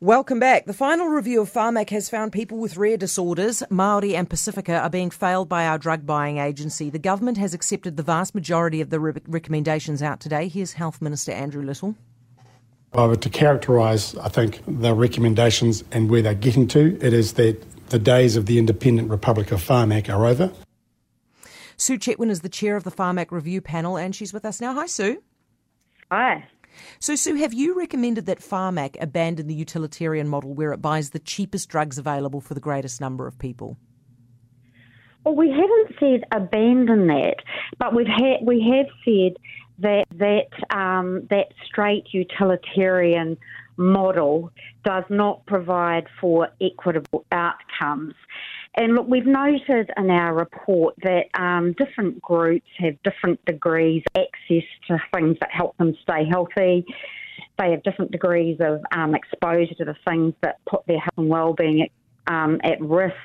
Welcome back. The final review of Pharmac has found people with rare disorders, Māori and Pacifica, are being failed by our drug buying agency. The government has accepted the vast majority of the re- recommendations out today. Here's Health Minister Andrew Little. I were to characterise, I think, the recommendations and where they're getting to, it is that the days of the independent Republic of Pharmac are over. Sue Chetwin is the chair of the Pharmac review panel, and she's with us now. Hi, Sue. Hi. So, Sue, have you recommended that Pharmac abandon the utilitarian model where it buys the cheapest drugs available for the greatest number of people? Well, we haven't said abandon that, but we've had we have said that that um, that straight utilitarian model does not provide for equitable outcomes. And look, we've noted in our report that um, different groups have different degrees access to things that help them stay healthy. They have different degrees of um, exposure to the things that put their health and well-being at, um, at risk.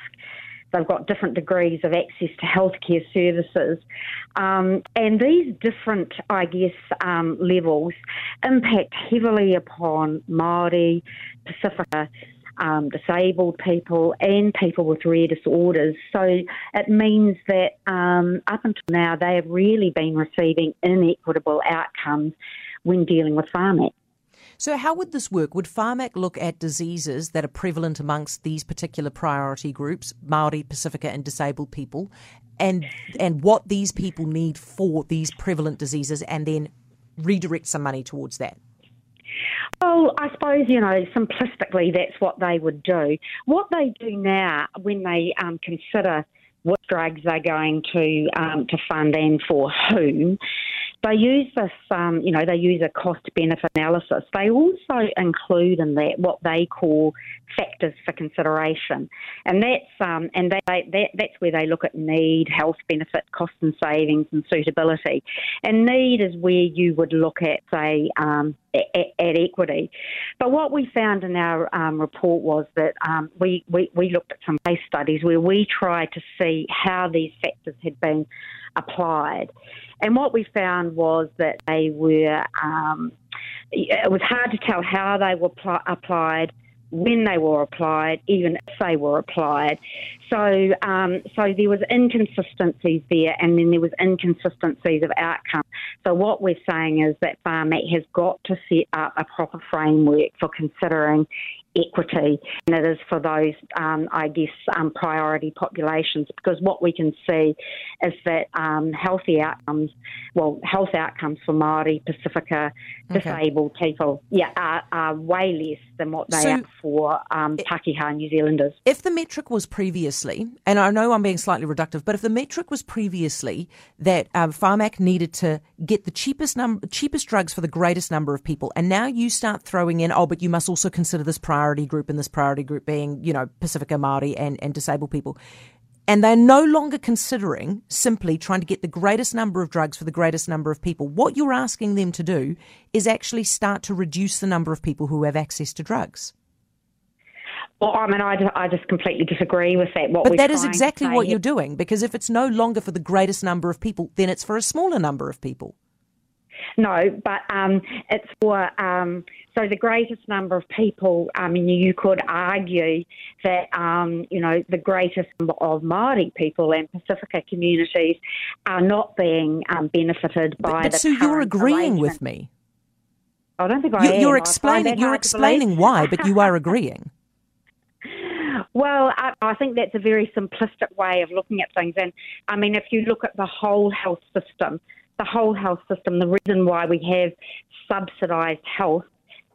They've got different degrees of access to healthcare services. Um, and these different, I guess, um, levels impact heavily upon Māori, Pacifica, um, disabled people and people with rare disorders. So it means that um, up until now they have really been receiving inequitable outcomes when dealing with Pharmac. So, how would this work? Would Pharmac look at diseases that are prevalent amongst these particular priority groups, Maori, Pacifica, and disabled people, and and what these people need for these prevalent diseases, and then redirect some money towards that? Well, I suppose, you know, simplistically, that's what they would do. What they do now when they um, consider what drugs they're going to um, to fund and for whom they use this, um, you know, they use a cost benefit analysis. They also include in that what they call factors for consideration, and that's um, and they, that, that's where they look at need, health benefit, cost and savings, and suitability. And need is where you would look at, say, um, at, at, equity. But what we found in our um, report was that um, we, we we looked at some case studies where we tried to see how these factors had been applied. And what we found was that they were, um, it was hard to tell how they were pl- applied, when they were applied, even if they were applied. So, um, so there was inconsistencies there, and then there was inconsistencies of outcome. So, what we're saying is that Pharmac has got to set up a proper framework for considering equity, and it is for those, um, I guess, um, priority populations. Because what we can see is that um, healthy outcomes, well, health outcomes for Maori, Pacifica, okay. disabled people, yeah, are, are, way less than what they so, are for um, Pakeha New Zealanders. If the metric was previously, and I know I'm being slightly reductive, but if the metric was previously that um, Pharmac needed to get the cheapest number, cheapest drugs for the greatest number of people, and now you start throwing in, oh, but you must also consider this priority priority group and this priority group being, you know, Pacifica Māori and, and disabled people. And they're no longer considering simply trying to get the greatest number of drugs for the greatest number of people. What you're asking them to do is actually start to reduce the number of people who have access to drugs. Well, I mean, I, I just completely disagree with that. What but that is exactly what you're doing because if it's no longer for the greatest number of people, then it's for a smaller number of people. No, but um, it's for um, so the greatest number of people. I mean, you could argue that um, you know the greatest number of Maori people and Pacifica communities are not being um, benefited by but, but the. So you're agreeing with me. I don't think I you, am. You're explaining. You're explaining why, but you are agreeing. Well, I, I, think that's a very simplistic way of looking at things. And I mean, if you look at the whole health system, the whole health system, the reason why we have subsidised health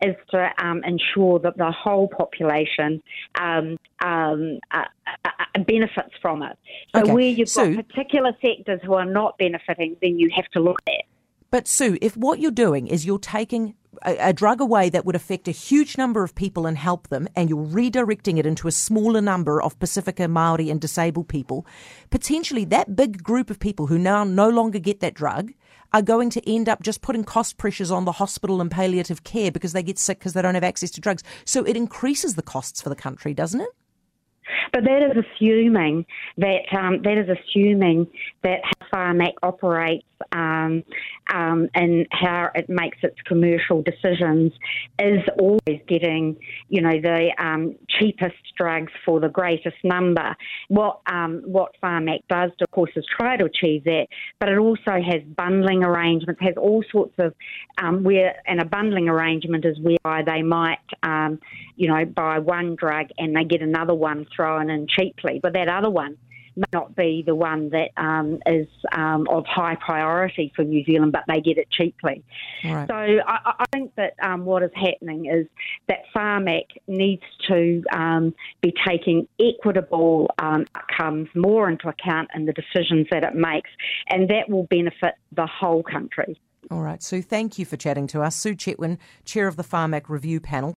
is to um, ensure that the whole population um, um, uh, uh, uh, benefits from it. So okay. where you've Sue, got particular sectors who are not benefiting, then you have to look at. But Sue, if what you're doing is you're taking a, a, drug away that would affect a huge number of people and help them, and you're redirecting it into a smaller number of Pacifica, Maori, and disabled people, potentially that big group of people who now no longer get that drug are going to end up just putting cost pressures on the hospital and palliative care because they get sick because they don't have access to drugs. So it increases the costs for the country, doesn't it? But that is assuming that um, that is assuming that how far Pharmac operates um, um, and how it makes its commercial decisions is always getting, you know, the um, cheapest drugs for the greatest number. What um, what Pharmac does, of course, is try to achieve that, but it also has bundling arrangements, has all sorts of um, where, and a bundling arrangement is whereby they might, um, you know, buy one drug and they get another one thrown in cheaply, but that other one may not be the one that um, is um, of high priority for New Zealand, but they get it cheaply. Right. So I, I, think that um, what is happening is that Pharmac needs to um, be taking equitable um, outcomes more into account in the decisions that it makes, and that will benefit the whole country. All right, Sue, thank you for chatting to us. Sue Chetwin, Chair of the Pharmac Review Panel.